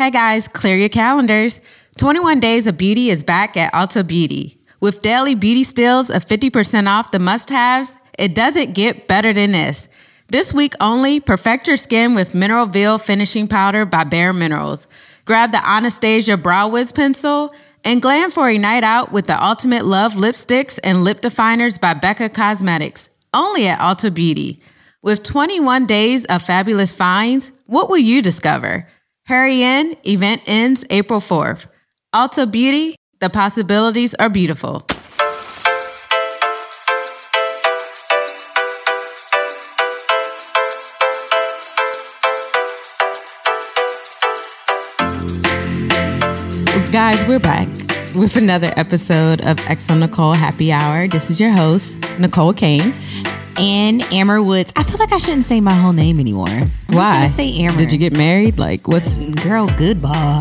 Hey guys, clear your calendars. 21 Days of Beauty is back at Ulta Beauty. With daily beauty steals of 50% off the must haves, it doesn't get better than this. This week only, perfect your skin with Mineral Veil Finishing Powder by Bare Minerals. Grab the Anastasia Brow Wiz Pencil and glam for a night out with the Ultimate Love Lipsticks and Lip Definers by Becca Cosmetics, only at Ulta Beauty. With 21 days of fabulous finds, what will you discover? Hurry in, event ends April 4th. Ulta Beauty, the possibilities are beautiful. Guys, we're back with another episode of xoNecole Happy Hour. This is your host, Necole Kane. And Amber Woods. I feel like I shouldn't say my whole name anymore. I'm Why? gonna say Amber. Did you get married? Like, what's girl? Goodbye.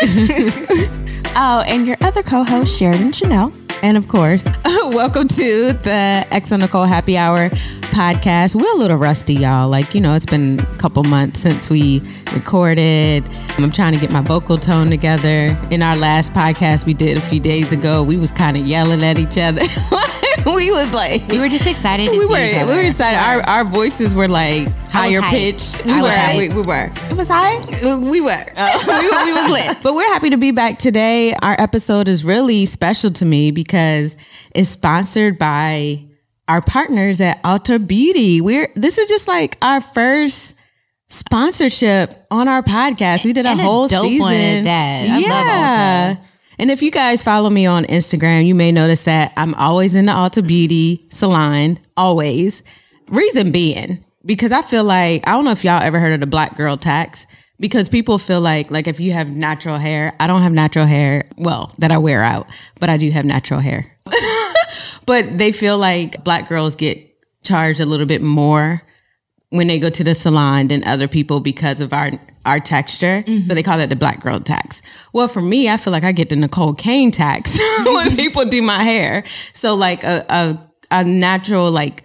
Oh, and your other co-host Sheridan Chanel. And of course, welcome to the on Nicole Happy Hour podcast. We're a little rusty, y'all. Like, you know, it's been a couple months since we recorded. I'm trying to get my vocal tone together. In our last podcast we did a few days ago, we was kind of yelling at each other. we was like we were just excited. To we were we were excited. Our, our voices were like higher hype. pitched. We I was were, we, we were. It was high. We were. Oh. we, we was lit. But we're happy to be back today. Our episode is really special to me because it's sponsored by our partners at Ulta Beauty. We're this is just like our first sponsorship on our podcast. We did a a whole dope season. one at that. I love Ulta. And if you guys follow me on Instagram, you may notice that I'm always in the Ulta Beauty salon, always. Reason being, because I feel like I don't know if y'all ever heard of the black girl tax. Because people feel like like if you have natural hair, I don't have natural hair, well, that I wear out, but I do have natural hair. but they feel like black girls get charged a little bit more when they go to the salon than other people because of our our texture. So they call it the black girl tax. Well, for me, I feel like I get the Necole Kane tax when people do my hair. So like a a, a natural like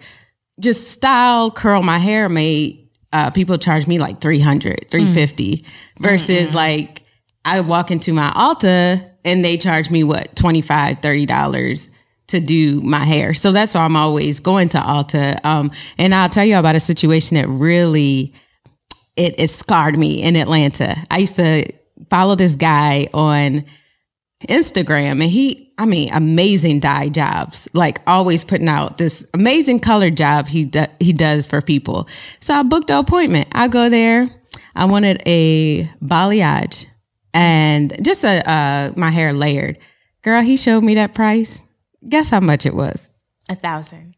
just style curl my hair made uh, people charge me like 300 350 versus like i walk into my Ulta and they charge me what 25 30 dollars to do my hair. So that's why i'm always going to Ulta. Um, and i'll tell you about a situation that really it, it scarred me in atlanta. I used to follow this guy on Instagram and he, I mean, amazing dye jobs, like always putting out this amazing color job he do, he does for people. So I booked an appointment. I go there. I wanted a balayage and just a uh, my hair layered. Girl, he showed me that price. Guess how much it was? A thousand.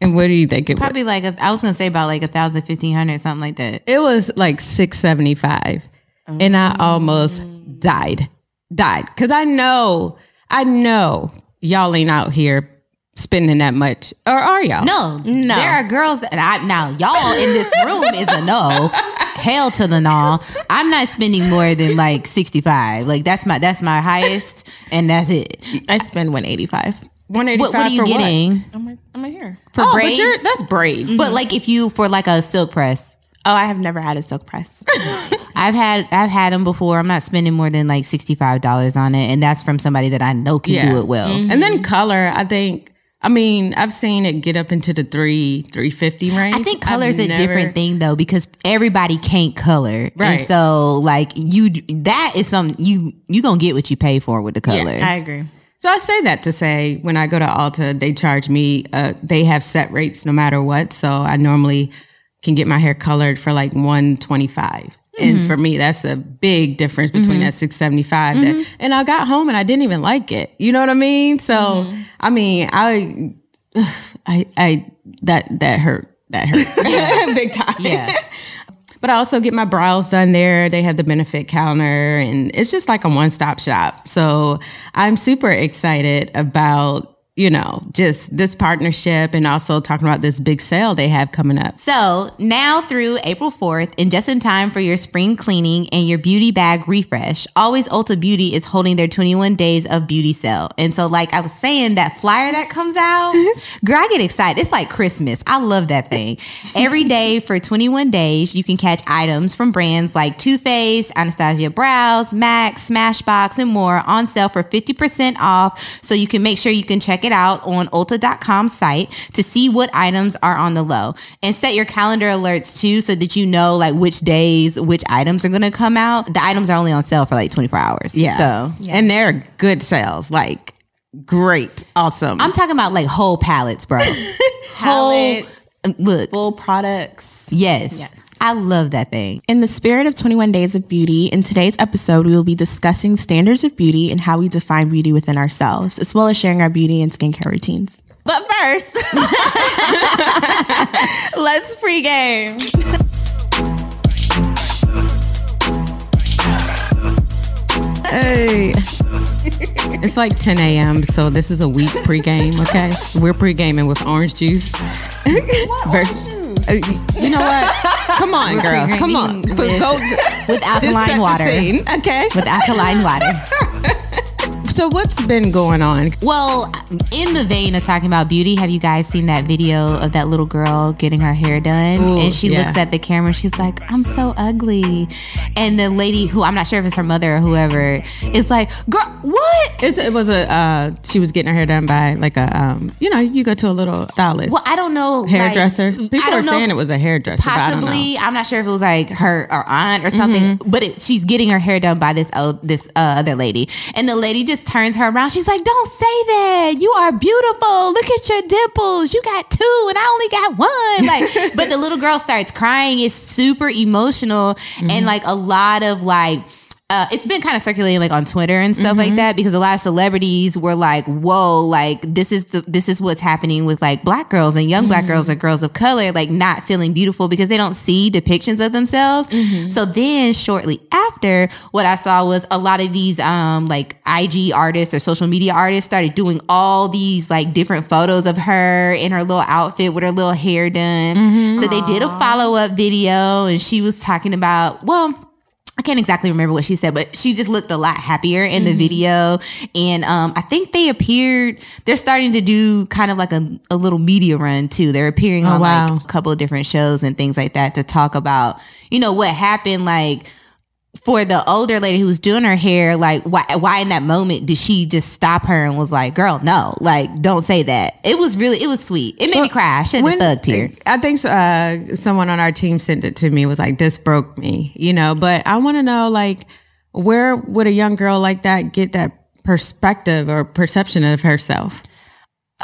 And what do you think it was? Probably like a, I was gonna say about like a thousand, fifteen hundred, something like that. It was like six seventy five, and I almost died, died because I know, I know y'all ain't out here spending that much, or are y'all? No, No. There are girls, and I now y'all in this room is a no. Hell to the no. I'm not spending more than like sixty five. Like that's my that's my highest, and that's it. I spend 185. 185 What, what are you for getting I'm right, I'm right here. for What? Oh, but braids? you're, that's braids. But like if you for like a silk press, Oh, I have never had a silk press. I've had I've had them before. I'm not spending more than like sixty five dollars on it, and that's from somebody that I know can Yeah. do it well. And then color, I think. I mean, I've seen it get up into the three three fifty range. I think color I've a never- different thing though because everybody can't color, Right. And so like you, that is something you you gonna get what you pay for with the color. I agree. So I say that to say when I go to Ulta, they charge me. Uh, they have set rates no matter what. So I normally can get my hair colored for like one twenty five. And for me, that's a big difference between mm-hmm. that six seventy five. That mm-hmm. and I got home and I didn't even like it. You know what I mean? So mm-hmm. I mean, I, I, I that that hurt. That hurt big time. Yeah. But I also get my brows done there. They have the benefit counter, and it's just like a one stop shop. So I'm super excited about you know, just this partnership and also talking about this big sale they have coming up. So now through April 4th, and just in time for your spring cleaning and your beauty bag refresh, Always Ulta Beauty is holding their 21 days of beauty sale. And so, like I was saying, that flyer that comes out, girl, I get excited. It's like Christmas. I love that thing. Every day for 21 days, you can catch items from brands like Too Faced, Anastasia Brows, MAC, Smashbox, and more on sale for 50% off. So you can make sure you can check it out on Ulta.com site to see what items are on the low and set your calendar alerts too so that you know like which days which items are going to come out. The items are only on sale for like 24 hours. Yeah. So And they're good sales, like great, awesome. I'm talking about like whole pallets, bro. whole Palettes, Uh, look. full products. Yes. Yes. I love that thing. In the spirit of 21 Days of Beauty, in today's episode, we will be discussing standards of beauty and how we define beauty within ourselves, as well as sharing our beauty and skincare routines. But first, let's pregame. Hey. It's like 10 a.m., so this is a week pregame, okay? We're pregaming with orange juice. Uh, you know what? Come on, girl. Come on. with- go- With alkaline water. scene, okay? With alkaline water. So what's been going on? Well, in the vein of talking about beauty, have you guys seen that video of that little girl getting her hair done? Ooh, and she yeah. looks at the camera, she's like, I'm so ugly. And the lady who I'm not sure if it's her mother or whoever is like, Girl, what? It's, it was a. Uh, she was getting her hair done by like a. Um, you know, you go to a little stylist, Well, I don't know. hairdresser. like, People are know saying it was a hairdresser, but I don't know. Mm-hmm. Possibly, I'm not sure if it was like her or aunt or something, but it, she's getting her hair done by this uh, this uh, other lady, and the lady just turns her around. She's like, "Don't say that. You are beautiful. Look at your dimples. You got two, and I only got one." Like, but the little girl starts crying. It's super emotional, Mm-hmm. and like a lot of like. Uh, it's been kind of circulating like on Twitter and stuff Mm-hmm. like that because a lot of celebrities were like, "Whoa, like this is the this is what's happening with like black girls and young black girls or girls of color like not feeling beautiful because they don't see depictions of themselves." So then shortly after, what I saw was a lot of these um like IG artists or social media artists started doing all these like different photos of her in her little outfit with her little hair done. So they did a follow up video and she was talking about well. I can't exactly remember what she said, but she just looked a lot happier in the video. And um, I think they appeared, they're starting to do kind of like a, a little media run too. They're appearing on wow. like a couple of different shows and things like that to talk about, you know, what happened like for the older lady who was doing her hair, like why why in that moment did she just stop her and was like, "Girl, no, like don't say that." It was really it was sweet. It made me cry. I should have thugged here. I think uh, someone on our team sent it to me. Was like, "This broke me," you know. But I want to know, like, where would a young girl like that get that perspective or perception of herself?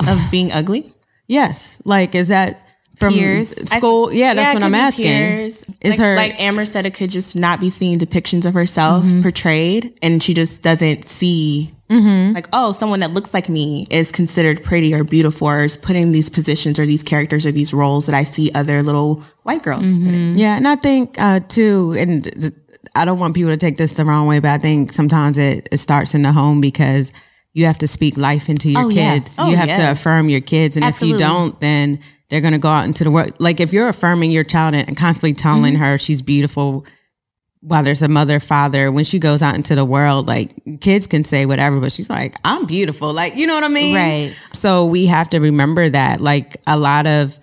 Of being ugly? Yes, like, is that from Peers? school? yeah, that's it what I'm asking. peers. Is like, her like Amber said, it could just not be seeing depictions of herself Mm-hmm. portrayed, and she just doesn't see Mm-hmm. like, oh, someone that looks like me is considered pretty or beautiful, or is put in these positions or these characters or these roles that I see other little white girls. in. Yeah, and I think uh, too, and th- I don't want people to take this the wrong way, but I think sometimes it, it starts in the home because you have to speak life into your Oh, yeah. kids. Oh, you have to affirm your kids, and Absolutely. if you don't, then they're going to go out into the world. Like if you're affirming your child and constantly telling Mm-hmm. her she's beautiful, while there's a mother, father, when she goes out into the world, like kids can say whatever, but she's like, I'm beautiful. Like, you know what I mean? Right. So we have to remember that, like, a lot of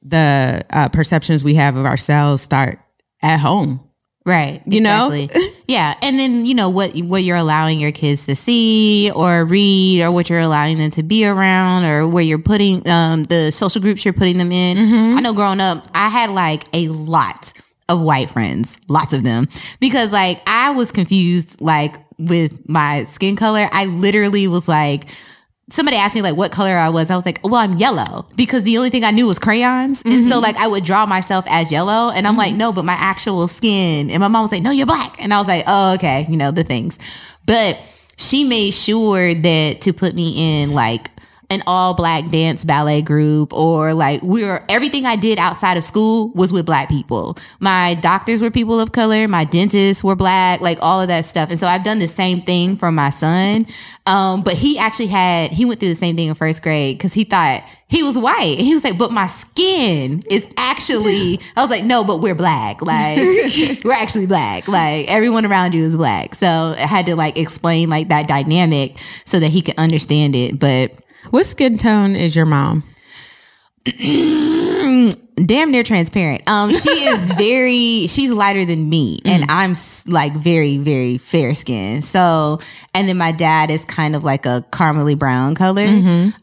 the uh, perceptions we have of ourselves start at home. Right. You know? yeah. And then, you know, what what you're allowing your kids to see or read or what you're allowing them to be around or where you're putting um the social groups you're putting them in. I know growing up, I had like a lot of white friends, lots of them. Because like I was confused like with my skin color. I literally was like somebody asked me like what color I was. I was like, well, I'm yellow because the only thing I knew was crayons. And so mm-hmm. like I would draw myself as yellow. And I'm like, mm-hmm. no, but my actual skin. And my mom was like, no, you're black. And I was like, oh, okay. You know, the things. But she made sure that to put me in like an all black dance ballet group or like we were everything I did outside of school was with black people. My doctors were people of color, my dentists were black, like all of that stuff. And so I've done the same thing for my son. Um, but he actually had he went through the same thing in first grade because he thought he was white. And he was like, but my skin is actually I was like, no, but we're black. Like we're actually black. Like everyone around you is black. So I had to like explain like that dynamic so that he could understand it. But What skin tone is your mom? damn near transparent. Um, she is very, she's lighter than me, and I'm like very, very fair skin. So, and then my dad is kind of like a caramely brown color.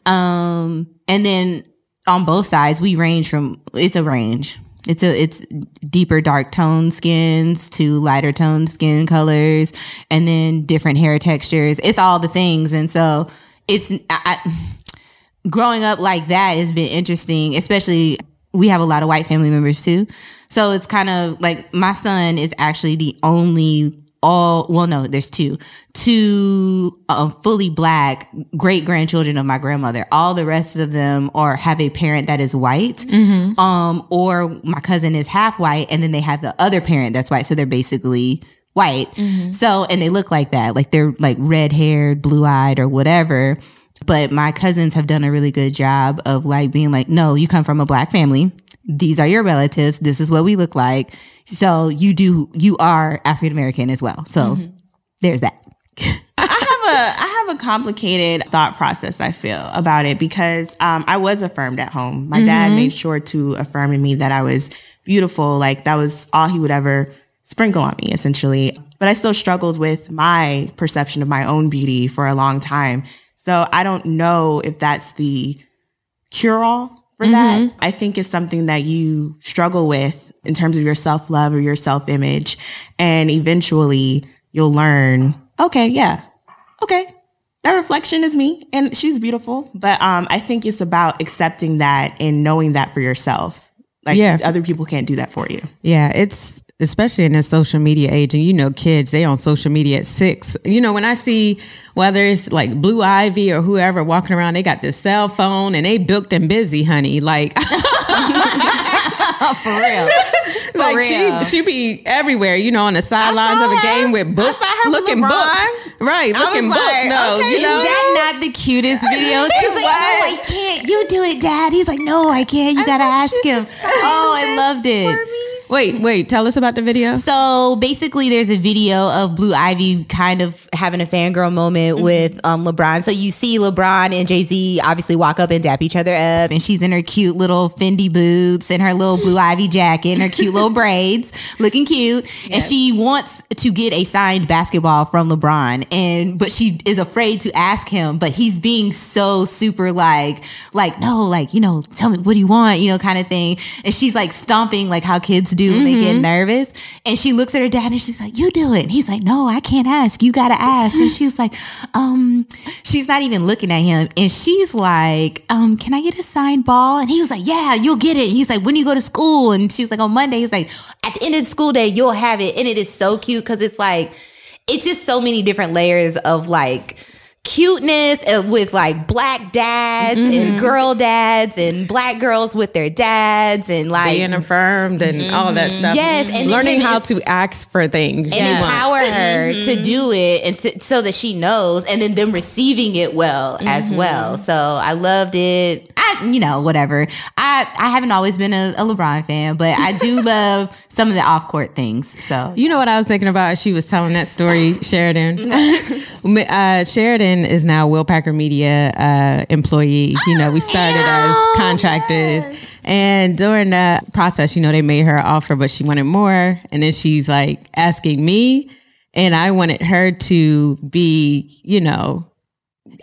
Um, and then on both sides, we range from it's a range. It's a it's deeper dark tone skins to lighter tone skin colors, and then different hair textures. It's all the things, and so it's I, I growing up like that has been interesting, especially we have a lot of white family members too. So it's kind of like my son is actually the only all well no there's two two um, fully black great grandchildren of my grandmother. All the rest of them are have a parent that is white um or my cousin is half white and then they have the other parent that's white. So they're basically white mm-hmm. so and they look like that like they're like red haired blue eyed or whatever but my cousins have done a really good job of like being like, no, you come from a black family. These are your relatives. This is what we look like. So you do, you are African American as well. So mm-hmm. there's that. I have a I have a complicated thought process. I feel about it because um, I was affirmed at home. My dad mm-hmm. made sure to affirm in me that I was beautiful. Like that was all he would ever sprinkle on me, essentially. But I still struggled with my perception of my own beauty for a long time. So I don't know if that's the cure all for that. I think it's something that you struggle with in terms of your self love or your self image. And eventually you'll learn, okay, yeah, okay, that reflection is me and she's beautiful. But um, I think it's about accepting that and knowing that for yourself. Like Yeah. other people can't do that for you. Yeah, it's especially in this social media age, and you know, kids they on social media at six. You know, when I see whether it's like Blue Ivy or whoever walking around, they got this cell phone and they booked and busy, honey. Like, for real. like real. she she be everywhere. You know, on the sidelines of a her. game with her looking booked, right? I Looking like, No, okay, you Is know. that not the cutest video? She's like, no, I can't. You do it, Dad. He's like, no, I can't. You gotta ask him. Oh, I loved it. Wait, wait. Tell us about the video. So basically, there's a video of Blue Ivy kind of having a fangirl moment with um, LeBron. So you see LeBron and Jay Z obviously walk up and dap each other up, and she's in her cute little Fendi boots and her little Blue Ivy jacket and her cute little braids, looking cute. And she wants to get a signed basketball from LeBron, and but she is afraid to ask him. But he's being so super like, like no, like you know, tell me what do you want, you know, kind of thing. And she's like stomping like how kids do when they get nervous. And she looks at her dad and she's like, "You do it." And he's like, "No, I can't ask. You gotta ask." And she's like, "Um," she's not even looking at him, and she's like, "Um, can I get a signed ball?" And he was like, "Yeah, you'll get it." And he's like, "When do you go to school?" And she's like, "On Monday." He's like, "At the end of the school day, you'll have it." And it is so cute because it's like, it's just so many different layers of like cuteness uh, with like black dads and mm-hmm. girl dads and black girls with their dads and like Being affirmed and all that mm-hmm. stuff. Yes, and learning how to ask for things. and want. empower her mm-hmm. to do it and to, so that she knows and then them receiving it well as well so i loved it i you know whatever i i haven't always been a, a lebron fan but i do love some of the off-court things so You know what I was thinking about? as She was telling that story, Sheridan. uh, Sheridan is now Will Packer Media uh, employee. You know, we started as contractors. And during that process, you know, they made her offer, but she wanted more. And then she's like asking me, and I wanted her to be, you know,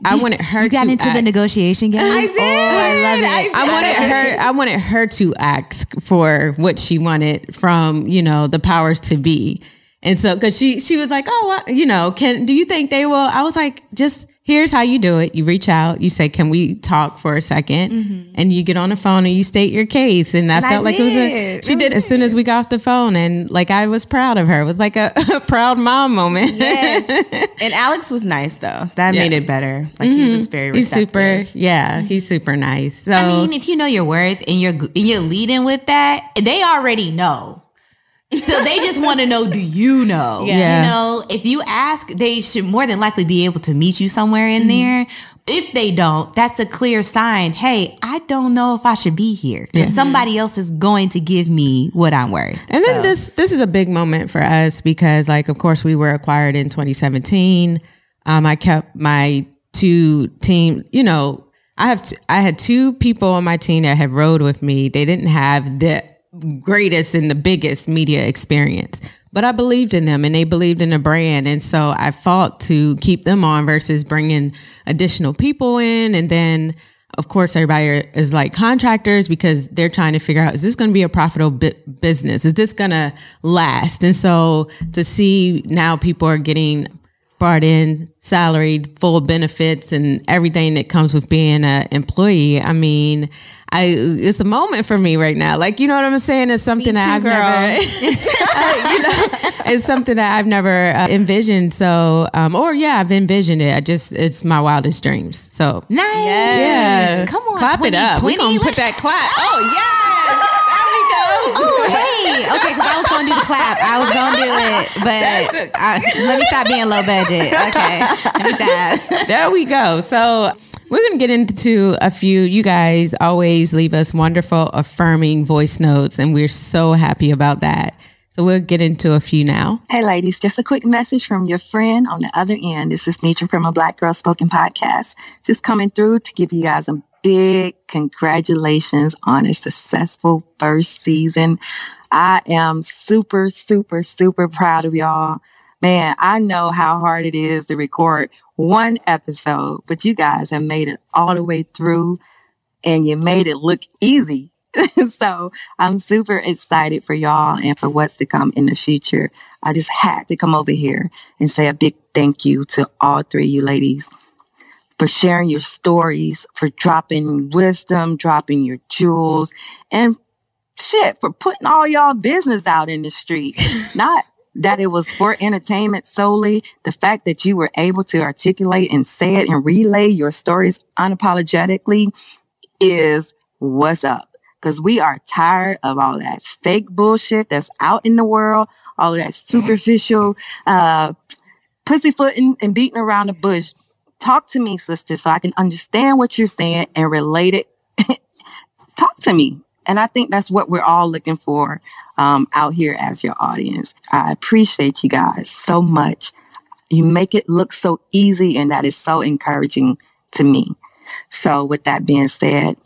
I wanted her you got to into the negotiation game i did. oh i love it I wanted her. I wanted her to ask for what she wanted from you know the powers to be, and so because she she was like, oh, I- you know, can do you think they will? I was like, just here's how you do it. You reach out, you say, Can we talk for a 2nd Mm-hmm. And you get on the phone and you state your case. And I And I felt like it was a, she It did as soon as we got off the phone. And like I was proud of her. It was like a, a proud mom moment. Yes. and Alex was nice though. That Yeah. made it better. Like he was just very He's receptive. super, yeah, he's super nice. So, I mean, if you know your worth and you're and you're leading with that, they already know. So they just want to know, do you know? Yeah. You know, if you ask, they should more than likely be able to meet you somewhere in there. If they don't, that's a clear sign. Hey, I don't know if I should be here because somebody else is going to give me what I'm worth. And then this this is a big moment for us because, like, of course, we were acquired in 2017. Um, I kept my two team. You know, I have t- I had two people on my team that had rode with me. They didn't have the greatest and the biggest media experience, but I believed in them and they believed in the brand, and so I fought to keep them on versus bringing additional people in, and then of course, everybody is like contractors because they're trying to figure out is this going to be a profitable business? Is this going to last? And so to see now people are getting brought in, salaried, full benefits, and everything that comes with being an employee. I mean, I it's a moment for me right now. Like you know what I'm saying? It's something that I've never, you know, it's something that I've never uh, envisioned. So, um, or yeah, I've envisioned it. I just it's my wildest dreams. So Nice. yeah, Come on. clap it up. We 2020. gonna put that clap. Oh yes, Oh, hey. Okay, because I was going to do the clap. I was going to do it. But I, let me stop being low budget. Okay. Let me stop. there we go. So we're gonna get into a few. You guys always leave us wonderful, affirming voice notes, and we're so happy about that. So we'll get into a few now. Hey, ladies, just a quick message from your friend on the other end. This is Nitra from a Black Girl Spoken podcast. Just coming through to give you guys a big congratulations on a successful first season. I am super, super, super proud of y'all. Man, I know how hard it is to record one episode, but you guys have made it all the way through and you made it look easy. so I'm super excited for y'all and for what's to come in the future. I just had to come over here and say a big thank you to all three of you ladies for sharing your stories, for dropping wisdom, dropping your jewels, and shit, for putting all y'all business out in the street. Not that it was for entertainment solely. The fact that you were able to articulate and say it and relay your stories unapologetically is what's up. Cause we are tired of all that fake bullshit that's out in the world, all of that superficial, uh, pussyfooting and beating around the bush. Talk to me, sister, so I can understand what you're saying and relate it. Talk to me. And I think that's what we're all looking for um, out here as your audience. I appreciate you guys so much. You make it look so easy, and that is so encouraging to me. So, with that being said,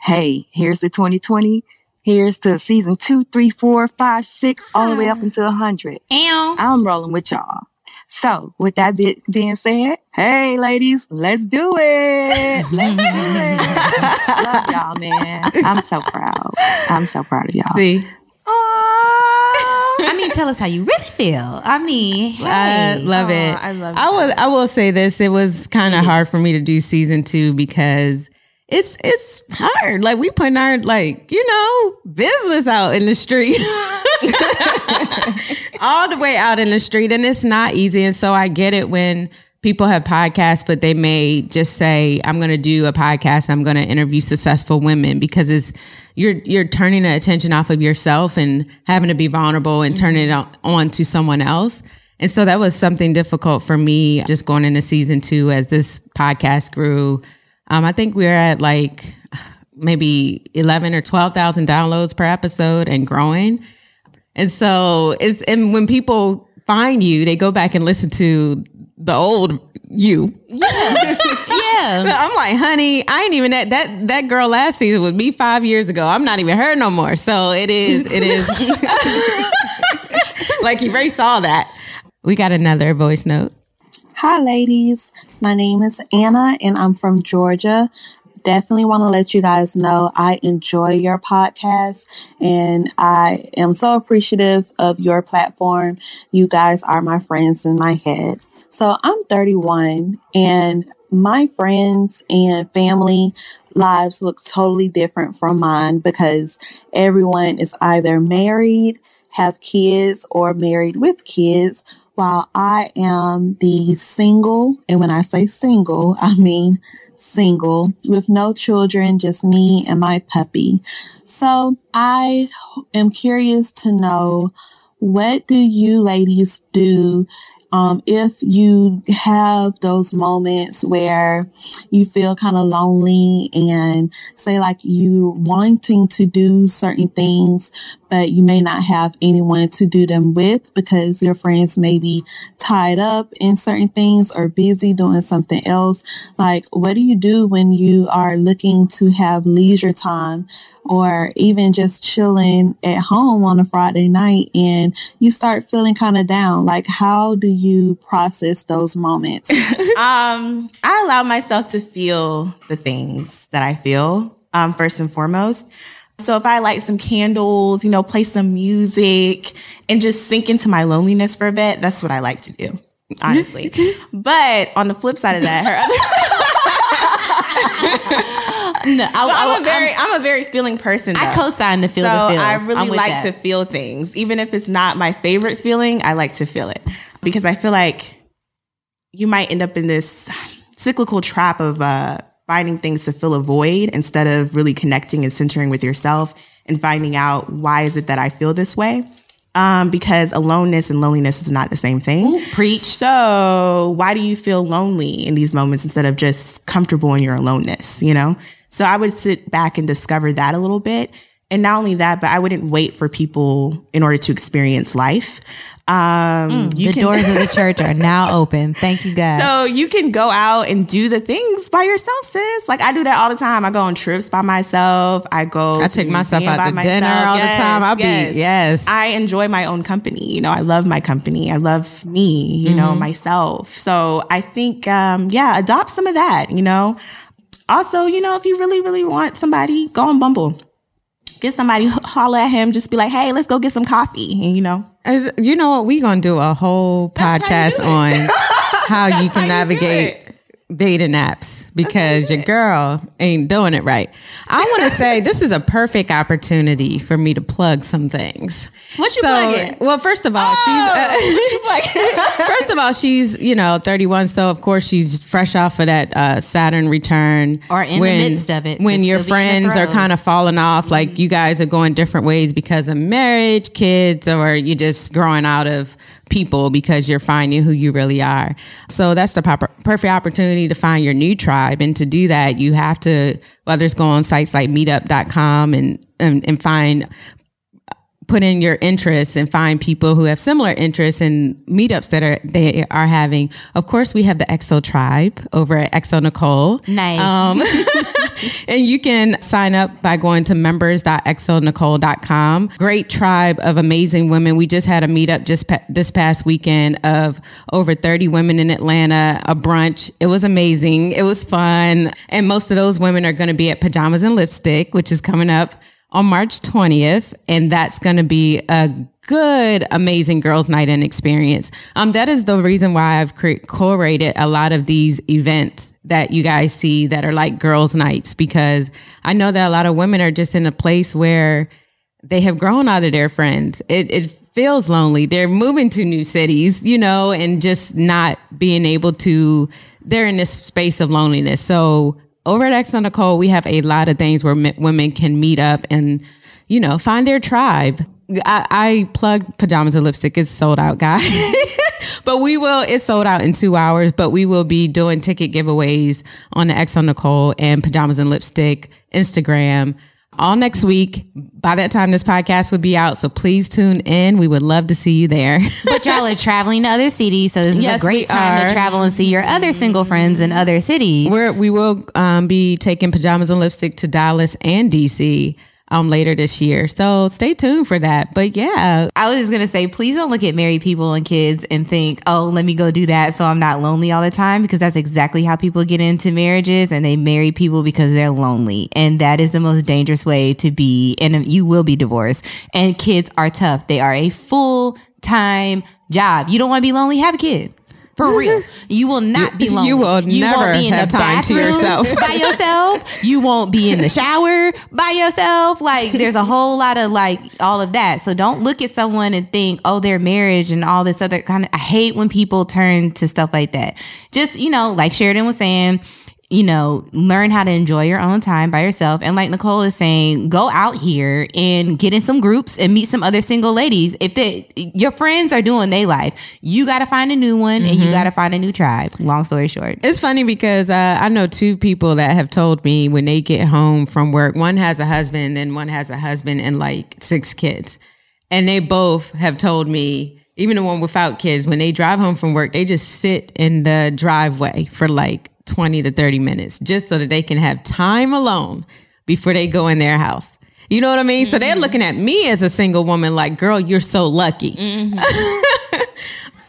hey, here's the 2020. Here's to season two, three, four, five, six, all the way up until 100. Ow. I'm rolling with y'all. So, with that being said, hey, ladies, let's do it. Let's do it. Love y'all, man. I'm so proud. I'm so proud of y'all. See, I mean, tell us how you really feel. I mean, I love it. I love I will. I will say this: it was kind of mm-hmm. hard for me to do season two because it's it's hard. Like we putting our like you know business out in the street, all the way out in the street, and it's not easy. And so I get it when people have podcasts, but they may just say, "I'm going to do a podcast. I'm going to interview successful women," because it's you're you're turning the attention off of yourself and having to be vulnerable and turning it on, on to someone else. And so that was something difficult for me just going into season two as this podcast grew. Um, I think we are at like maybe 11 or 12,000 downloads per episode and growing. And so it's, and when people find you, they go back and listen to the old you. Yeah. I'm like, honey, I ain't even that that that girl last season was me five years ago. I'm not even her no more. So it is, it is like you already saw that. We got another voice note. Hi, ladies. My name is Anna and I'm from Georgia. Definitely want to let you guys know I enjoy your podcast and I am so appreciative of your platform. You guys are my friends in my head. So I'm 31 and my friends and family lives look totally different from mine because everyone is either married, have kids, or married with kids, while I am the single. And when I say single, I mean single with no children, just me and my puppy. So I am curious to know what do you ladies do um, if you have those moments where you feel kind of lonely and say like you wanting to do certain things, but you may not have anyone to do them with because your friends may be tied up in certain things or busy doing something else. Like, what do you do when you are looking to have leisure time or even just chilling at home on a Friday night and you start feeling kind of down? Like, how do you process those moments? um, I allow myself to feel the things that I feel, um, first and foremost. So if I light some candles, you know, play some music and just sink into my loneliness for a bit, that's what I like to do, honestly. but on the flip side of that, no, I, am a very I'm, I'm, a very feeling person. Though. I co-sign the feel. So the I really like that. to feel things, even if it's not my favorite feeling. I like to feel it because I feel like you might end up in this cyclical trap of uh, finding things to fill a void instead of really connecting and centering with yourself and finding out why is it that I feel this way. Um, because aloneness and loneliness is not the same thing. Ooh, preach. So why do you feel lonely in these moments instead of just comfortable in your aloneness? You know. So I would sit back and discover that a little bit. And not only that, but I wouldn't wait for people in order to experience life. Um, mm, the can, doors of the church are now open. Thank you, God. So you can go out and do the things by yourself, sis. Like I do that all the time. I go on trips by myself. I go. I take myself out to dinner all yes, the time. I'll yes. be yes. I enjoy my own company. You know, I love my company. I love me. You mm-hmm. know, myself. So I think, um, yeah, adopt some of that. You know. Also, you know, if you really, really want somebody, go on Bumble. Get somebody, holler at him, just be like, hey, let's go get some coffee. And, you know, you know what? Going to do a whole podcast on how you can how navigate dating apps because your girl ain't doing it right. I want to say this is a perfect opportunity for me to plug some things. What you so, plugging? Well, first of all, oh, she's uh, first of all she's you know 31, so of course she's fresh off of that uh, Saturn return or in when, the midst of it. When your friends are kind of falling off, like mm-hmm. you guys are going different ways because of marriage, kids, or you just growing out of people because you're finding who you really are. So that's the perfect opportunity to find your new tribe. And to do that, you have to, whether it's go on sites like meetup.com and, and, and find put in your interests and find people who have similar interests in meetups that are they are having. Of course, we have the xoTribe over at xoNecole. Nice. Um, and you can sign up by going to members.xonecole.com. Great tribe of amazing women. We just had a meetup just pa- this past weekend of over 30 women in Atlanta, a brunch. It was amazing. It was fun. And most of those women are going to be at Pajamas and Lipstick, which is coming up on March 20th. And that's going to be a good, amazing girls' night in experience. Um, that is the reason why I've curated a lot of these events that you guys see that are like girls' nights because I know that a lot of women are just in a place where they have grown out of their friends. It, it feels lonely. They're moving to new cities, you know, and just not being able to, they're in this space of loneliness. So over at xoNecole, we have a lot of things where m- women can meet up and, you know, find their tribe. I, I plug pajamas and lipstick. It's sold out, guys. but we will, it's sold out in two hours, but we will be doing ticket giveaways on the xoNecole and pajamas and lipstick Instagram all next week. By that time, this podcast would be out. So please tune in. We would love to see you there. but y'all are traveling to other cities. So this is yes, a great time to travel and see your other single friends in other cities. We're, we will um, be taking pajamas and lipstick to Dallas and DC um, later this year. So stay tuned for that. But yeah. I was just to say, please don't look at married people and kids and think, oh, let me go do that so I'm not lonely all the time, because that's exactly how people get into marriages and they marry people because they're lonely. And that is the most dangerous way to be. And you will be divorced. And kids are tough. They are a full time job. You don't want to be lonely, have a kid. For real. You will not be lonely. you will never have time to yourself. by yourself. You won't be in the shower by yourself. Like there's a whole lot of like all of that. So don't look at someone and think, oh, their marriage and all this other kind of I hate when people turn to stuff like that. Just, you know, like Sheridan was saying, you know, learn how to enjoy your own time by yourself. And like Nicole is saying, go out here and get in some groups and meet some other single ladies. If they your friends are doing their life, you got to find a new one and you got to find a new tribe. Long story short. It's funny because uh, I know two people that have told me when they get home from work, one has a husband and one has a husband and like six kids. And they both have told me, even the one without kids, when they drive home from work, they just sit in the driveway for like 20 to 30 minutes just so that they can have time alone before they go in their house. You know what I mean? So they're mm-hmm. looking at me as a single woman like, girl, you're so lucky. Mm-hmm.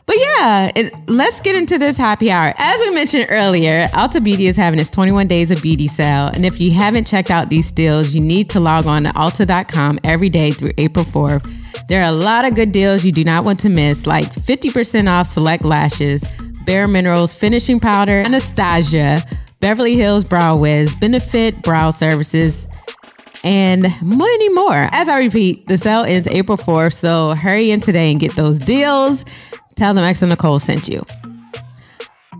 But yeah, it, let's get into this happy hour. As we mentioned earlier, Ulta Beauty is having its 21 days of beauty sale. And if you haven't checked out these deals, you need to log on to Ulta.com every day through April 4th. There are a lot of good deals you do not want to miss, like 50% off select lashes, Bare Minerals finishing powder, Anastasia, Beverly Hills Brow Wiz, Benefit Brow Services, and many more. As I repeat, the sale ends April 4th, so hurry in today and get those deals. Tell them xoNecole sent you.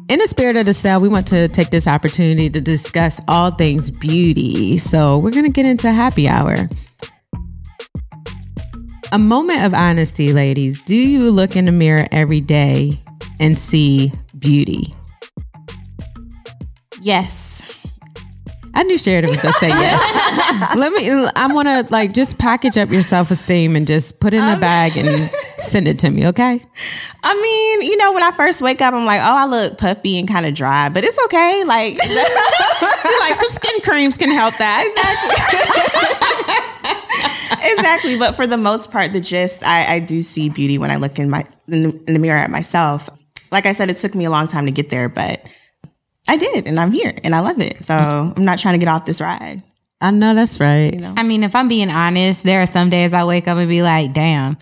In the spirit of the sale, we want to take this opportunity to discuss all things beauty. So we're going to get into happy hour. A moment of honesty, ladies. Do you look in the mirror every day and see beauty? Yes. I knew Sheridan was gonna say yes. Let me. I want to like just package up your self esteem and just put it in a bag and send it to me. Okay. I mean, you know, when I first wake up, I'm like, oh, I look puffy and kind of dry, but it's okay. Like, like some skin creams can help that. exactly. But for the most part, the gist, I, I do see beauty when I look in my in the, in the mirror at myself. Like I said, it took me a long time to get there, but I did, and I'm here, and I love it. So I'm not trying to get off this ride. I know that's right. You know, I mean, if I'm being honest, there are some days I wake up and be like, damn,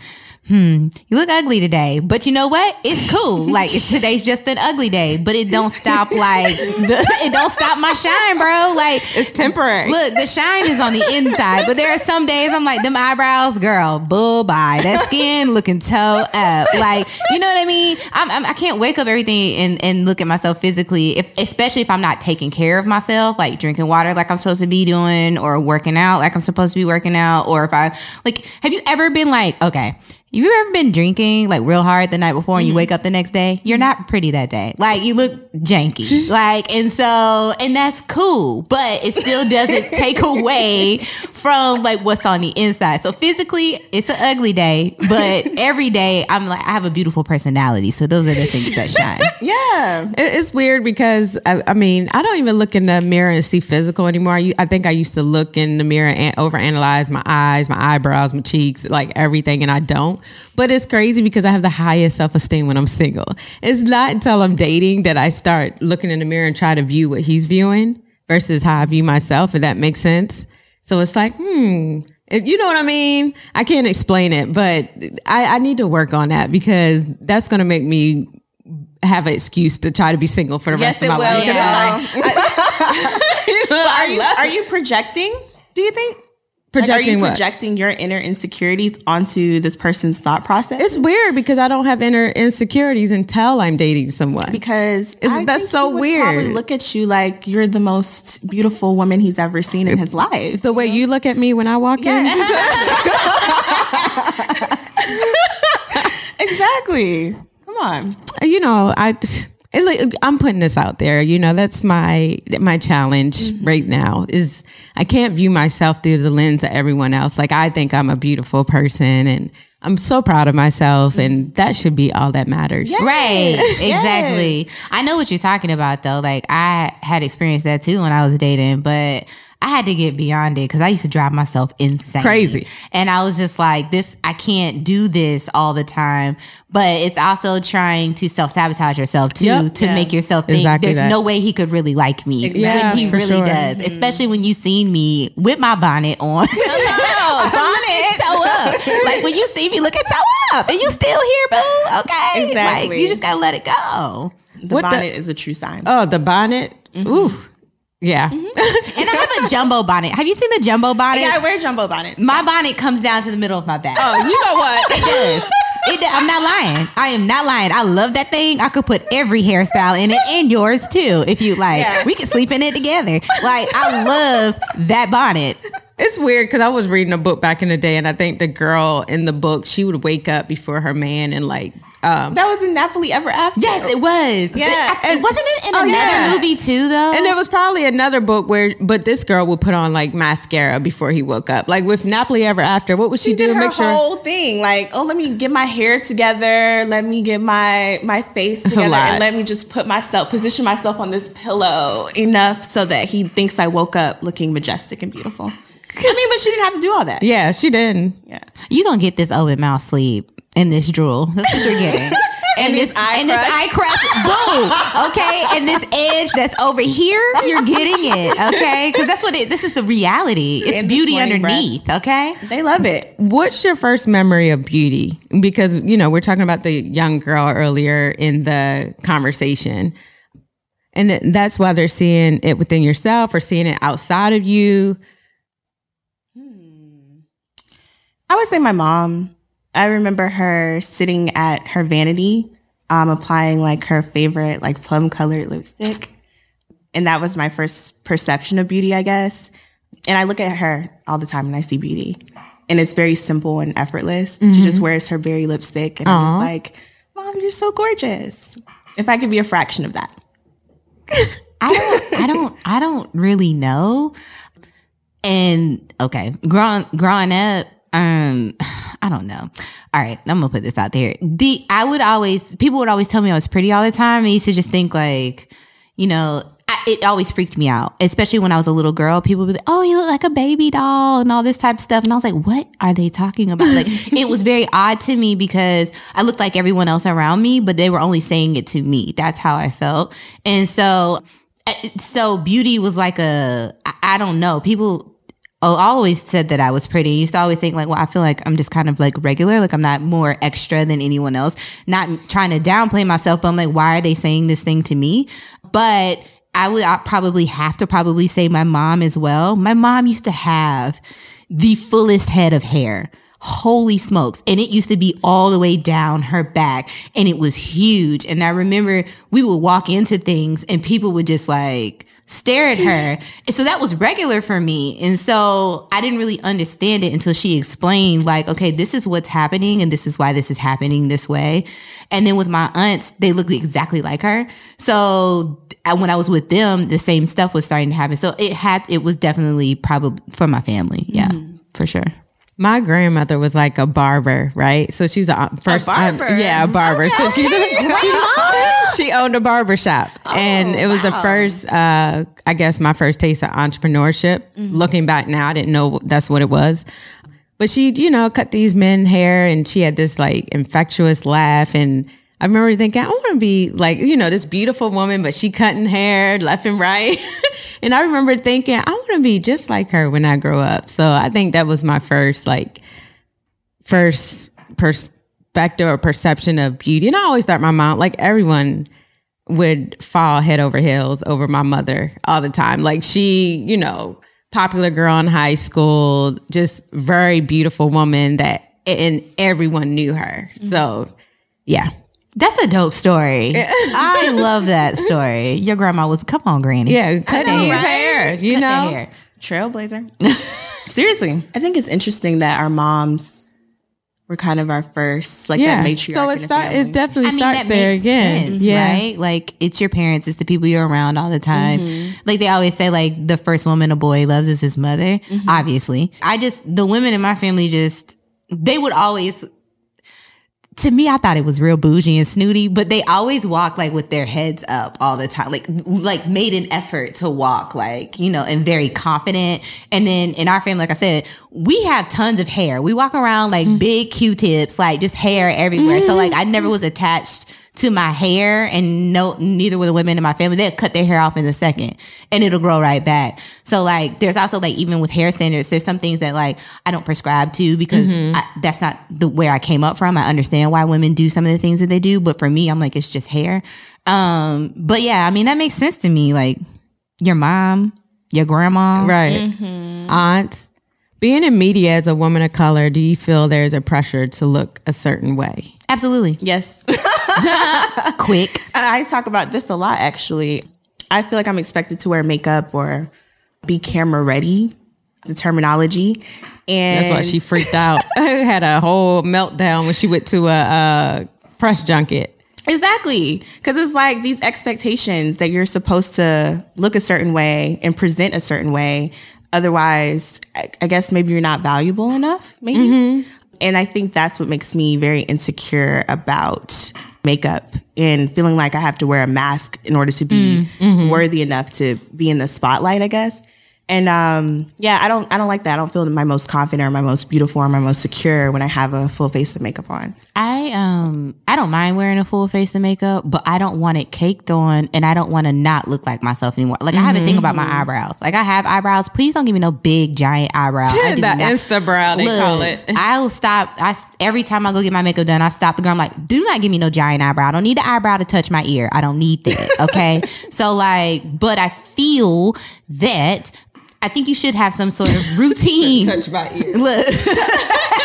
hmm, you look ugly today. But you know what? It's cool. like today's just an ugly day, but it don't stop like the, it don't stop my shine, bro. Like It's temporary. Look, the shine is on the inside, but there are some days I'm like, them eyebrows, girl, bull bye. That skin looking toe up. Like, you know what I mean? I'm, I'm, I can't wake up everything and, and look at myself physically, if especially if I'm not taking care of myself, like drinking water like I'm supposed to be doing, or working out like I'm supposed to be working out, or if I like, have you ever been like, okay, you ever been drinking like real hard the night before and you mm-hmm. wake up the next day? You're not pretty that day. Like you look janky. like and so and that's cool, but it still doesn't take away from like what's on the inside. So physically, it's an ugly day, but every day I'm like I have a beautiful personality. So those are the things that shine. yeah. It's weird because I, I mean I don't even look in the mirror and see physical anymore. I think I used to look in the mirror and overanalyze my eyes, my eyebrows, my cheeks, like everything, and I don't. But it's crazy because I have the highest self esteem when I'm single. It's not until I'm dating that I start looking in the mirror and try to view what he's viewing versus how I view myself. If that makes sense. So it's like, hmm. You know what I mean? I can't explain it, but I, I need to work on that because that's going to make me have an excuse to try to be single for the Yes, rest of my will. life. Yeah. Because it's like, are you are you projecting? Do you think? Like, are you what? projecting your inner insecurities onto this person's thought process? It's weird because I don't have inner insecurities until I'm dating someone. because I that's so weird. Probably look at you like you're the most beautiful woman he's ever seen in his life. the way you look at me when I walk in, exactly. Come on. you know, I it, like, I'm putting this out there. You know, that's my my challenge Mm-hmm. right now is I can't view myself through the lens of everyone else. Like I think I'm a beautiful person and I'm so proud of myself and that should be all that matters. Right. Exactly. I know what you're talking about though. Like I had experienced that too when I was dating, but I had to get beyond it because I used to drive myself insane. Crazy. And I was just like, this, I can't do this all the time. But it's also trying to self sabotage yourself too, Yep. to Yeah. make yourself think Exactly there's that. no way he could really like me. Yeah, he for really sure. does. Mm-hmm. Especially when you seen me with my bonnet on. bonnet. so up. up. like when you see me, look at toe up, and you still here, boo. Okay, like Exactly. you just gotta let it go. The What the- bonnet is a true sign. Oh, the bonnet. Mm-hmm. Ooh, yeah. Mm-hmm. And I have a jumbo bonnet. Have you seen the jumbo bonnet? yeah, I wear jumbo bonnets. my bonnet comes down to the middle of my back. Oh, you know what? It does. It does. I'm not lying. I am not lying. I love that thing. I could put every hairstyle in it and yours too, if you like. Yeah. We could sleep in it together. Like I love that bonnet. It's weird because I was reading a book back in the day, and I think the girl in the book she would wake up before her man and like um, that was in Nappily Ever After. Yes, it was. Yeah. It- and wasn't it in Oh, another yeah. movie too though? And there was probably another book where, but this girl would put on like mascara before he woke up. Like with Nappily Ever After, what would she, she do did to her make sure? whole thing like oh let me get my hair together let me get my my face a together and let me just put myself position myself on this pillow enough so that he thinks i woke up looking majestic and beautiful i mean but she didn't have to do all that yeah, she didn't. yeah you gonna get this open mouth sleep and this drool. That's what you're getting. And this this eye and this eye crust, boom. Okay, and this edge that's over here, you're getting it. Okay, because that's what it. This is the reality. It's And beauty morning breath. underneath. Okay, they love it What's your first memory of beauty? Because you know we're talking about the young girl earlier in the conversation, and that's why they're seeing it within yourself or seeing it outside of you. Hmm. i would say my mom i remember her sitting at her vanity um applying like her favorite like plum colored lipstick and that was my first perception of beauty, I guess. And I look at her all the time and I see beauty, and it's very simple and effortless. She just wears her berry lipstick, and I'm just like, "Mom, you're so gorgeous." If I could be a fraction of that, I don't. I don't. I don't really know. And okay, growing growing up, um, I don't know. All right, I'm gonna put this out there. The I would always people would always tell me I was pretty all the time. I used to just think like, you know. I, it always freaked me out, especially when I was a little girl. People would be like, "Oh, you look like a baby doll," and all this type of stuff. And I was like, "What are they talking about?" Like, it was very odd to me because I looked like everyone else around me, but they were only saying it to me. That's how I felt. And so, so beauty was like a I don't know people Oh, always said that I was pretty. I used to always think like, well, I feel like I'm just kind of like regular, like I'm not more extra than anyone else. Not trying to downplay myself, but I'm like, why are they saying this thing to me? But I would I probably have to probably say my mom as well. My mom used to have the fullest head of hair. Holy smokes. And it used to be all the way down her back and it was huge. And I remember we would walk into things and people would just like stare at her. And so that was regular for me. And so I didn't really understand it until she explained like, okay, this is what's happening and this is why this is happening this way. And then with my aunts, they looked exactly like her. So I- when I was with them, the same stuff was starting to happen. So it had, it was definitely probably for my family. Yeah, mm-hmm. for sure. My grandmother was like a barber, right? So she's a first, barber? yeah, a barber. So she, she she owned a barber shop, and it was the first, uh, I guess, my first taste of entrepreneurship. Looking back now, I didn't know that's what it was. But she, you know, cut these men hair, and she had this like infectious laugh, and I remember thinking, I want to be like, you know, this beautiful woman, but she cutting hair left and right. and I remember thinking, I want to be just like her when I grow up. So I think that was my first, like, first perspective or perception of beauty. And I always thought my mom, like everyone, would fall head over heels over my mother all the time. Like she, you know, popular girl in high school, just very beautiful woman that, and everyone knew her. Mm-hmm. So, yeah. That's a dope story. I love that story. Your grandma was, come on, Granny. Yeah, cut know, hair. right? hair, you Cut that know. hair. trailblazer. Seriously, I think it's interesting that our moms were kind of our first, like Yeah. that matriarch. So it start it definitely I mean, starts that there makes again. sense, yeah. right? Like it's your parents, it's the people you're around all the time. Mm-hmm. Like they always say, like the first woman a boy loves is his mother. Mm-hmm. Obviously, I just the women in my family just they would always. To me, I thought it was real bougie and snooty, but they always walk like with their heads up all the time, like like made an effort to walk, like you know, and very confident. And then in our family, like I said, we have tons of hair. We walk around like mm. big Q-tips, like just hair everywhere. So like I never mm-hmm. was attached to my hair and no neither will the women in my family they'll cut their hair off in a second and it'll grow right back so like there's also like even with hair standards there's some things that like i don't prescribe to because Mm-hmm. I, that's not the where i came up from i understand why women do some of the things that they do but for me i'm like it's just hair um but yeah i mean that makes sense to me like your mom your grandma Right. Aunts. Being in media as a woman of color, do you feel there's a pressure to look a certain way? absolutely Yes. quick I talk about this a lot actually. I feel like I'm expected to wear makeup or be camera ready, the terminology. And That's why she freaked out. Had a whole meltdown when she went to a, a press junket. Exactly. Because it's like these expectations that you're supposed to look a certain way and present a certain way. Otherwise, I, I guess maybe you're not valuable enough, maybe. Mm-hmm. And I think that's what makes me very insecure about makeup and feeling like I have to wear a mask in order to be mm, mm-hmm. worthy enough to be in the spotlight, I guess. And um, yeah, I don't I don't like that. I don't feel my most confident or my most beautiful or my most secure when I have a full face of makeup on. I um I don't mind wearing a full face of makeup, but I don't want it caked on and I don't want to not look like myself anymore. Like I have a thing about my eyebrows. Like I have eyebrows. Please don't give me no big giant eyebrows. The not- Insta brow, they Look, call it. I'll stop. I every time I go get my makeup done, I stop the girl. I'm like, do not give me no giant eyebrow. I don't need the eyebrow to touch my ear. I don't need that. Okay. so like, but I feel that I think you should have some sort of routine. Touch my ear. Look.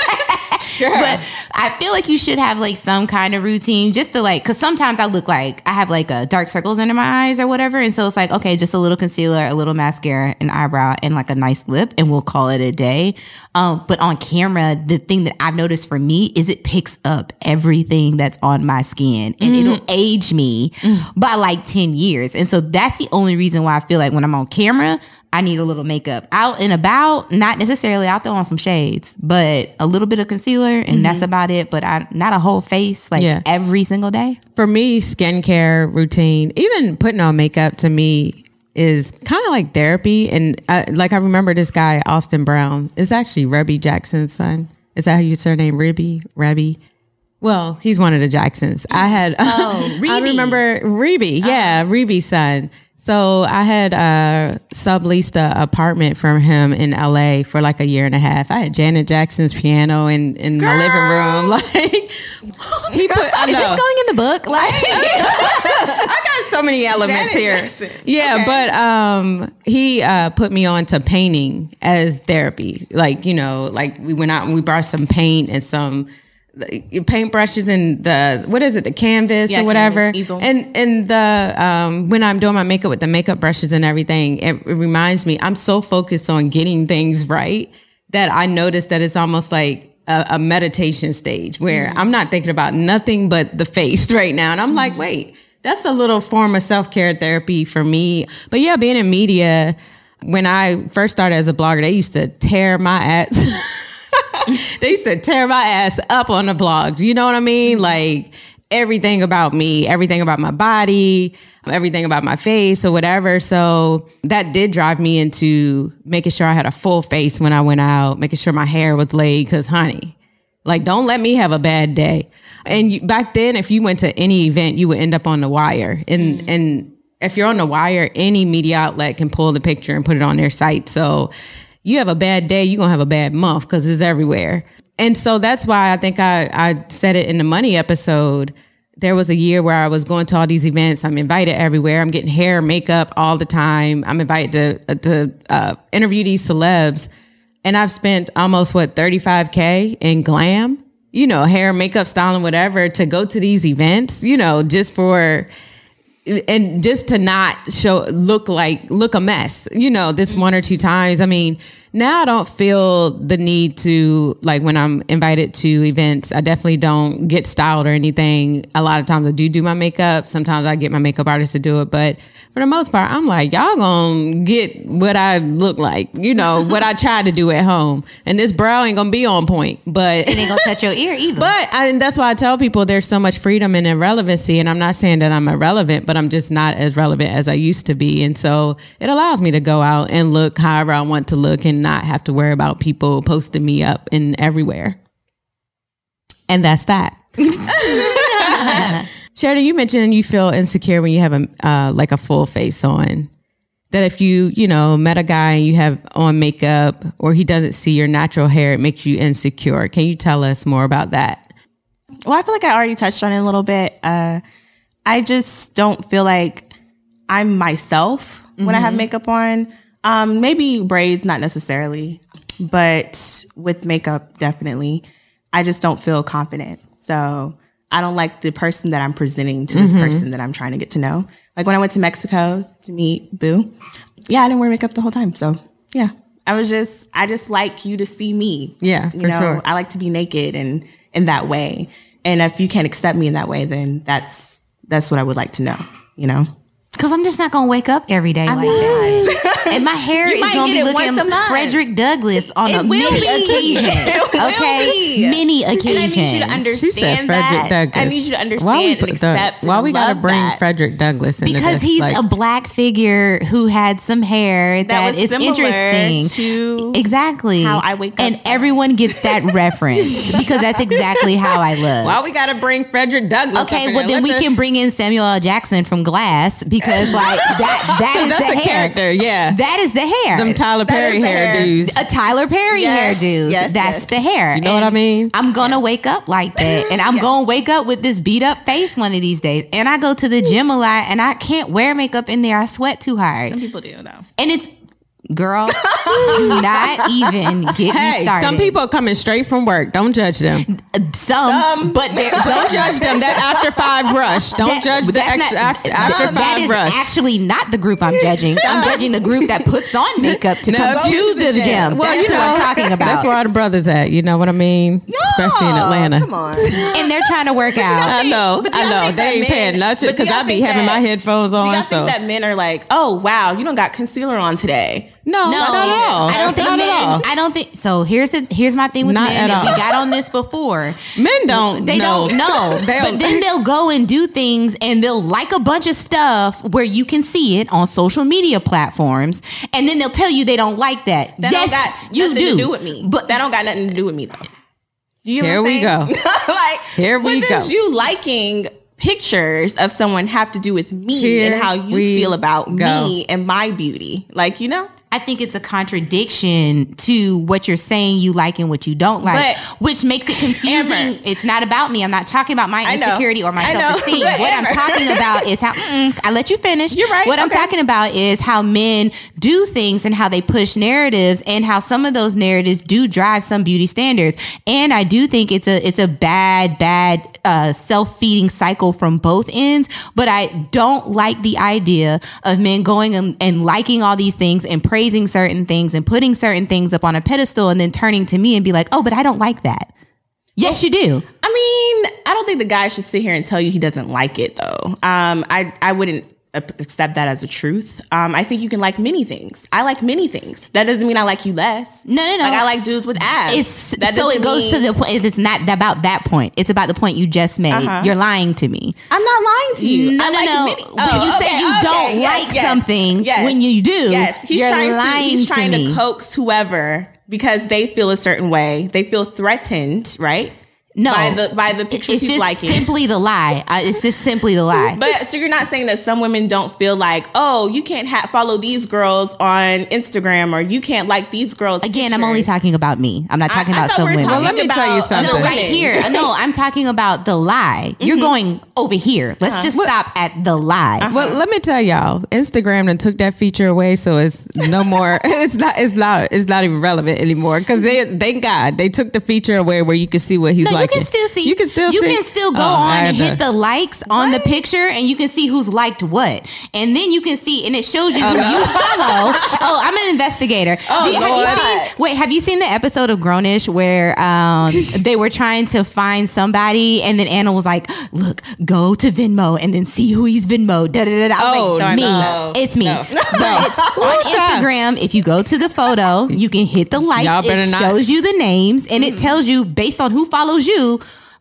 but I feel like you should have like some kind of routine just to like, cause sometimes I look like I have like a dark circles under my eyes or whatever. And so it's like, okay, just a little concealer, a little mascara, an eyebrow, and like a nice lip, and we'll call it a day. Um, but on camera, the thing that I've noticed for me is it picks up everything that's on my skin and it'll age me by like 10 years. And so that's the only reason why I feel like when I'm on camera, I need a little makeup out and about, not necessarily I'll throw on some shades, but a little bit of concealer, and mm-hmm. that's about it. But I not a whole face like Yeah. every single day. For me, skincare routine, even putting on makeup to me is kind of like therapy. And I, like I remember this guy, Austin Brown, is actually Rebbie Jackson's son. Is that how you surname Ribby? Rebbie? Well, he's one of the Jacksons. I had, Oh, I remember Rebbie. Yeah, Rebbie's son. So I had uh, subleased a apartment from him in LA for like a year and a half. I had Janet Jackson's piano in, in my living room. Like he put, I Is this going in the book? Like, I got so many elements Janet here. Jackson. Yeah, Okay. but um, he uh, put me on to painting as therapy. Like you know, like we went out and we brought some paint and some like, paint brushes and the what is it, the canvas Yeah, or whatever. canvas. And and the um, when I'm doing my makeup with the makeup brushes and everything, it, it reminds me I'm so focused on getting things right that I notice that it's almost like a, a meditation stage where I'm not thinking about nothing but the face right now, and I'm like, wait, that's a little form of self care therapy for me. But yeah, being in media. When I first started as a blogger, they used to tear my ass. they used to tear my ass up on the blogs. You know what I mean? Mm-hmm. Like everything about me, everything about my body, everything about my face or whatever. So that did drive me into making sure I had a full face when I went out, making sure my hair was laid. Cause honey, like don't let me have a bad day. And you, back then, if you went to any event, you would end up on the wire. And mm-hmm. and if you're on the wire, any media outlet can pull the picture and put it on their site. So you have a bad day, you're gonna have a bad month because it's everywhere. And so that's why I think I, I said it in the money episode. There was a year where I was going to all these events. I'm invited everywhere. I'm getting hair, makeup all the time. I'm invited to to uh, interview these celebs, and I've spent almost what 35k in glam. You know, hair, makeup, styling, whatever, to go to these events. You know, just for and just to not show look like look a mess you know this one or two times. I mean now i don't feel the need to like when i'm invited to events i definitely don't get styled or anything a lot of times i do do my makeup sometimes i get my makeup artist to do it but for the most part i'm like y'all gonna get what i look like you know what i try to do at home and this brow ain't gonna be on point but it ain't gonna touch your ear either. but I, and that's why I tell people there's so much freedom and irrelevancy. And I'm not saying that I'm irrelevant, but I'm just not as relevant as I used to be. And so it allows me to go out and look however I want to look and not have to worry about people posting me up in everywhere. And that's that. Sheridan, you mentioned you feel insecure when you have a uh, like a full face on. That if you you know met a guy and you have on makeup or he doesn't see your natural hair, it makes you insecure. Can you tell us more about that? Well, I feel like I already touched on it a little bit. Uh, I just don't feel like I'm myself when I have makeup on. Um, maybe braids, not necessarily, but with makeup, definitely. I just don't feel confident. So I don't like the person that I'm presenting to this person that I'm trying to get to know. Like when I went to Mexico to meet Boo, yeah, I didn't wear makeup the whole time. So yeah, I was just, I just like you to see me. Yeah, you for know, sure. I like to be naked and in that way. And if you can't accept me in that way, then that's that's what I would like to know. You know, Because I'm just not gonna wake up every day like that, and my hair is gonna get be it looking. Frederick Douglass on It a will mini be. occasion. It will okay, be. mini and I need you to understand She said Frederick that. Douglass. I need you to understand Why we and put the- Why and we gotta bring that. Frederick Douglass into because this? he's Like, a black figure who had some hair that, That was is interesting to exactly how I wake up and from. everyone gets that reference because that's exactly how I look. why we gotta bring Frederick Douglass? Okay, in well then we can bring in Samuel L. Jackson from Glass because like that that is That's the a hair. character, yeah. That is the hair. Them Tyler Perry the hair. hairdos. a Tyler Perry Yes, hairdo. yes, That's yes. the hair. You know what I mean? I'm gonna wake up like that, and I'm gonna wake up with this beat up face one of these days. And I go to the gym a lot, and I can't wear makeup in there. I sweat too hard, Some people do though. and it's girl. do not even get Hey, me started. some people are coming straight from work. Don't judge them. some, but Don't judge them. That after five rush. Don't That- judge the that's ex, not- after, after that five is rush. actually not the group I'm judging. I'm judging the group that puts on makeup to No, come if to you- the gym. Well, that's you what I'm talking about. That's where all the brothers at. You know what I mean? Especially in Atlanta. Come on. and they're trying to work out. I know. But I know. They ain't men- paying nothing because I be having that- my headphones on. Do on. y'all So think that men are like, oh wow, you don't got concealer on today? No, No, not at all. I don't think not men. at all. I don't think so. Here's the here's my thing with Not men. we all. got on this before. Men don't. They know. don't know. But then they'll go and do things and they'll like a bunch of stuff where you can see it on social media platforms. And then they'll tell you they don't like that. That yes, don't got you do. to do with me. But that don't got nothing to do with me though. Do you know Here we go. like Here we what does go. you liking pictures of someone have to do with me Here and how you feel about go. me and my beauty? Like, you know? I think it's a contradiction to what you're saying you like and what you don't like, But- which makes it confusing. Amber. it's not about me. I'm not talking about my I know. insecurity or my self esteem. What I'm talking about is how mm, I let you finish. You're right. What I'm talking about is how men do things and how they push narratives and how some of those narratives do drive some beauty standards. And I do think it's a it's a bad bad uh, self feeding cycle from both ends. But I don't like the idea of men going and, and liking all these things and praising certain things and putting certain things up on a pedestal and then turning to me and be like, oh, but I don't like that. Yes, you do. I mean, I don't think the guy should sit here and tell you he doesn't like it though. Um, I I wouldn't accept that as a truth. Um, I think you can like many things. I like many things. That doesn't mean I like you less. No, no, no. Like I like dudes with abs. It's That so it goes to the point. It's not about that point. It's about the point you just made. Uh-huh. You're lying to me. I'm not lying to you. No, I no, like no. many- When Oh, you say you okay, don't yes, like yes, something, yes. when you do, Yes, he's you're trying lying to he's to trying me. to coax whoever because they feel a certain way. They feel threatened, right? No, by the by the pictures it's he's just liking. simply the lie. I, it's just simply the lie. But so you're not saying that some women don't feel like, oh, you can't ha- follow these girls on Instagram or you can't like these girls. Again, I'm only talking about me. I'm not talking I about thought some we women. Well, let me tell you something. no, right here. No, I'm talking about the lie. You're Mm-hmm. going over here. Let's Uh-huh. just stop at the lie. Well, let me tell y'all, Instagram then took that feature away, so it's no more. it's not. It's not. It's not even relevant anymore. Because they, thank God, they took the feature away where you can see what he's No, like. You can still see. You can still. You see. can still go Oh, on and hit the likes on the picture, and you can see who's liked what, and then you can see, and it shows you who you follow. Oh, I'm an investigator. Oh, you- have you seen? Wait, have you seen the episode of Grown-ish where um, they were trying to find somebody, and then Anna was like, "Look, go to Venmo and then see who he's Venmo." Da da da. da. Oh, like, no, me. no, It's me. no. But on Instagram, if you go to the photo, you can hit the likes. It not- shows you the names, and it tells you based on who follows you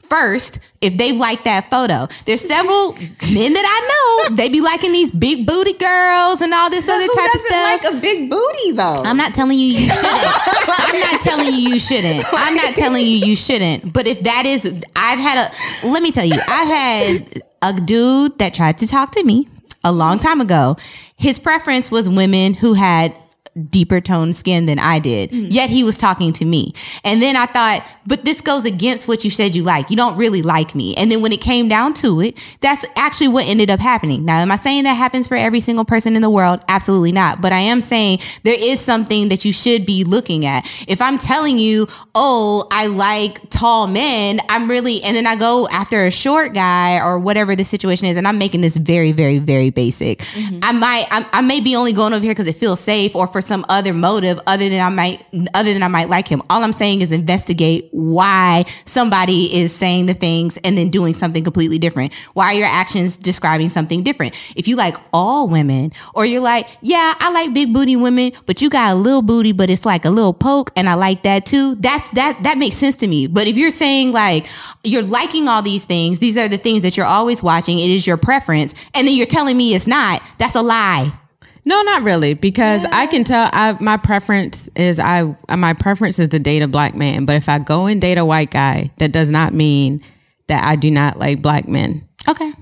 first if they like that photo. There's several men that I know, they be liking these big booty girls and all this other type of stuff. like a big booty though? I'm not telling you you shouldn't. I'm not telling you you shouldn't. I'm not telling you you shouldn't. But if that is, I've had a. Let me tell you, I've had a dude that tried to talk to me a long time ago. His preference was women who had deeper toned skin than I did. Hmm. Yet he was talking to me. And then I thought, but this goes against what you said you like. You don't really like me. And then when it came down to it, that's actually what ended up happening. Now, am I saying that happens for every single person in the world? Absolutely not. But I am saying there is something that you should be looking at. If I'm telling you, oh, I like tall men, I'm really, and then I go after a short guy or whatever the situation is, and I'm making this very, very, very basic. Mm-hmm. I might, I, I may be only going over here because it feels safe or for some other motive other than I might, other than I might like him. All I'm saying is investigate why somebody is saying the things and then doing something completely different. Why are your actions describing something different? If you like all women, or you're like, yeah, I like big booty women, but you got a little booty, but it's like a little poke, and I like that too. That's that that makes sense to me. But if you're saying like you're liking all these things, these are the things that you're always watching, it is your preference, and then you're telling me it's not, that's a lie. No, not really, because I can tell. I my preference is I my preference is to date a black man. But if I go and date a white guy, that does not mean that I do not like black men. Okay.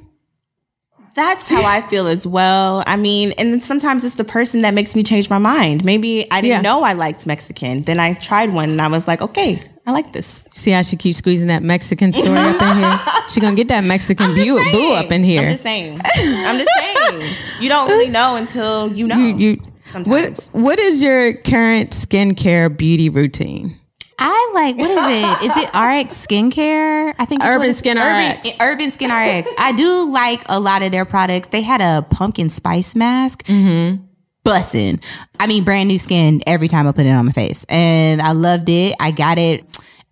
That's how I feel as well. I mean, and sometimes it's the person that makes me change my mind. Maybe I didn't Yeah. know I liked Mexican. Then I tried one and I was like, okay, I like this. See how she keeps squeezing that Mexican story up in here. She gonna get that Mexican boo, boo up in here. I'm just saying. I'm just saying. You don't really know until you know. You, you sometimes. what what is your current skincare beauty routine? I like what is it? Is it RX skincare? I think Urban what it's- Skin Urban, RX. Urban Skin RX. I do like a lot of their products. They had a pumpkin spice mask. Mm-hmm. Bussin'. I mean, brand new skin every time I put it on my face, and I loved it. I got it.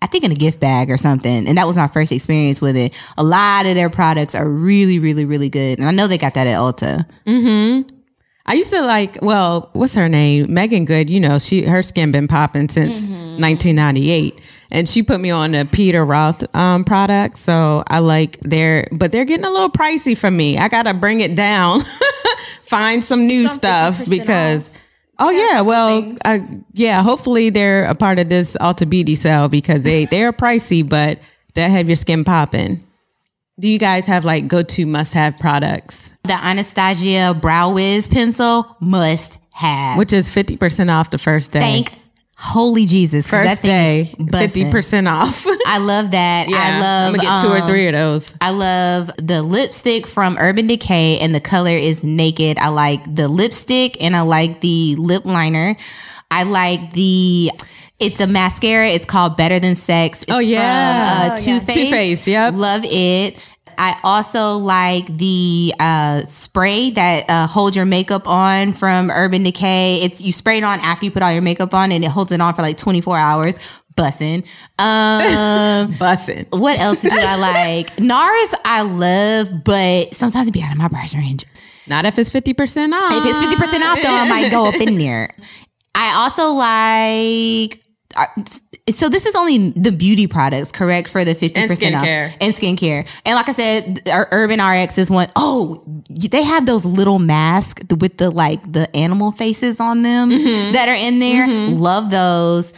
I think in a gift bag or something. And that was my first experience with it. A lot of their products are really, really, really good. And I know they got that at Ulta. I used to like, well, what's her name? Meagan Good. You know, she her skin been popping since 1998, and she put me on the Peter Roth um, product. So I like their, but they're getting a little pricey for me. I gotta bring it down, find some new Some stuff 50% because. Oh yeah, well, uh, yeah. Hopefully they're a part of this Ulta Beauty sale because they they're pricey, but they have your skin popping. Do you guys have like go to must have products? The Anastasia Brow Wiz pencil must have. which is 50% off the first day. Thank holy Jesus. first day, 50% off. I love that. Yeah, I love I'm gonna get two or um, three of those. I love the lipstick from Urban Decay and the color is naked. I like the lipstick and I like the lip liner. I like the it's a mascara. It's called Better Than Sex. It's Oh, yeah. from, uh, Too Faced. Too Faced, yep. Love it. I also like the uh, spray that uh, holds your makeup on from Urban Decay. It's you spray it on after you put all your makeup on, and it holds it on for like 24 hours. Bussin'. Um, Bussin'. what else do I like? NARS I love, but sometimes it be out of my price range. Not if it's 50% off. If it's 50% off though, I might go up in there. I also like uh, so this is only the beauty products, correct? For the 50% And off. And skincare. And like I said, our Urban RX is one. Oh, they have those little masks with the like the animal faces on them Mm-hmm. that are in there. Love those.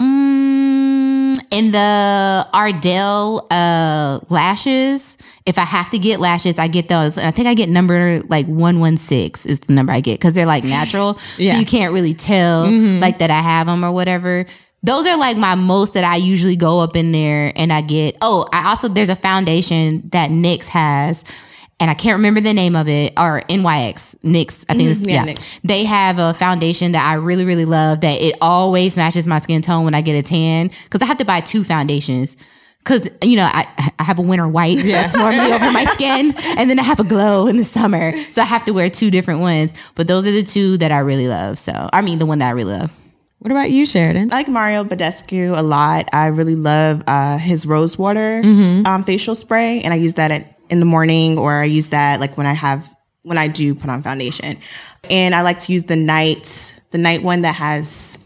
Mm, and the Ardell uh, lashes. If I have to get lashes, I get those. And I think I get number like 116 is the number I get because they're like natural. Yeah. So you can't really tell like that I have them or whatever. Those are like my most that I usually go up in there and I get. Oh, I also, there's a foundation that NYX has. And I can't remember the name of it or NYX NYX. I think it's mm-hmm. yeah, yeah. NYX. They have a foundation that I really, really love that it always matches my skin tone when I get a tan. Cause I have to buy two foundations. Cause you know, I, I have a winter white that's normally over my skin and then I have a glow in the summer. So I have to wear two different ones. But those are the two that I really love. So I mean the one that I really love. What about you, Sheridan? I like Mario Badescu a lot. I really love uh, his rose water Mm-hmm. um, facial spray, and I use that at, in the morning, or I use that like when I have when I do put on foundation. And I like to use the night the night one that has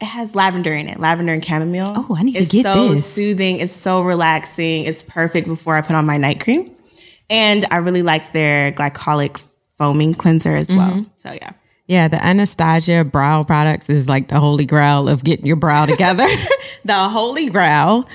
it has lavender in it, lavender and chamomile. Oh, I need to it's get so this. soothing. It's so relaxing. It's perfect before I put on my night cream. And I really like their glycolic foaming cleanser as well. Mm-hmm. So yeah. Yeah, the Anastasia brow products is like the holy grail of getting your brow together. the holy grail.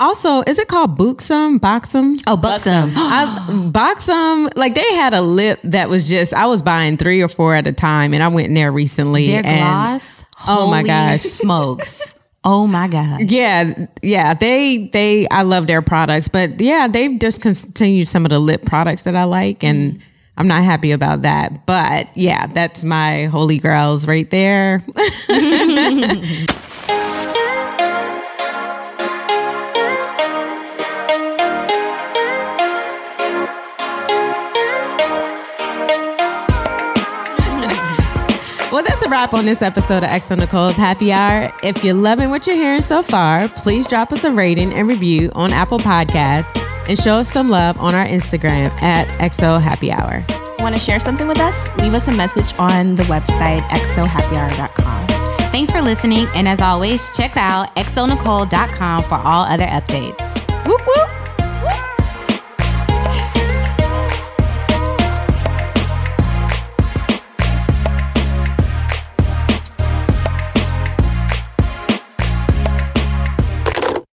Also, is it called Buxom? Boxum? Oh, Buxom. I, Boxum, like they had a lip that was just, I was buying three or four at a time, and I went in there recently. Their and gloss. Oh my gosh. smokes! Oh my god! Yeah, yeah, they they I love their products, but yeah, they've discontinued some of the lip products that I like, and mm. I'm not happy about that. But yeah, that's my holy grails right there. a wrap on this episode of xoNecole's Happy Hour. If you're loving what you're hearing so far, please drop us a rating and review on Apple Podcasts and show us some love on our Instagram at XO Happy Hour. Want to share something with us? Leave us a message on the website xohappyhour.com. Thanks for listening, and as always, check out xonecole.com for all other updates. Whoop whoop.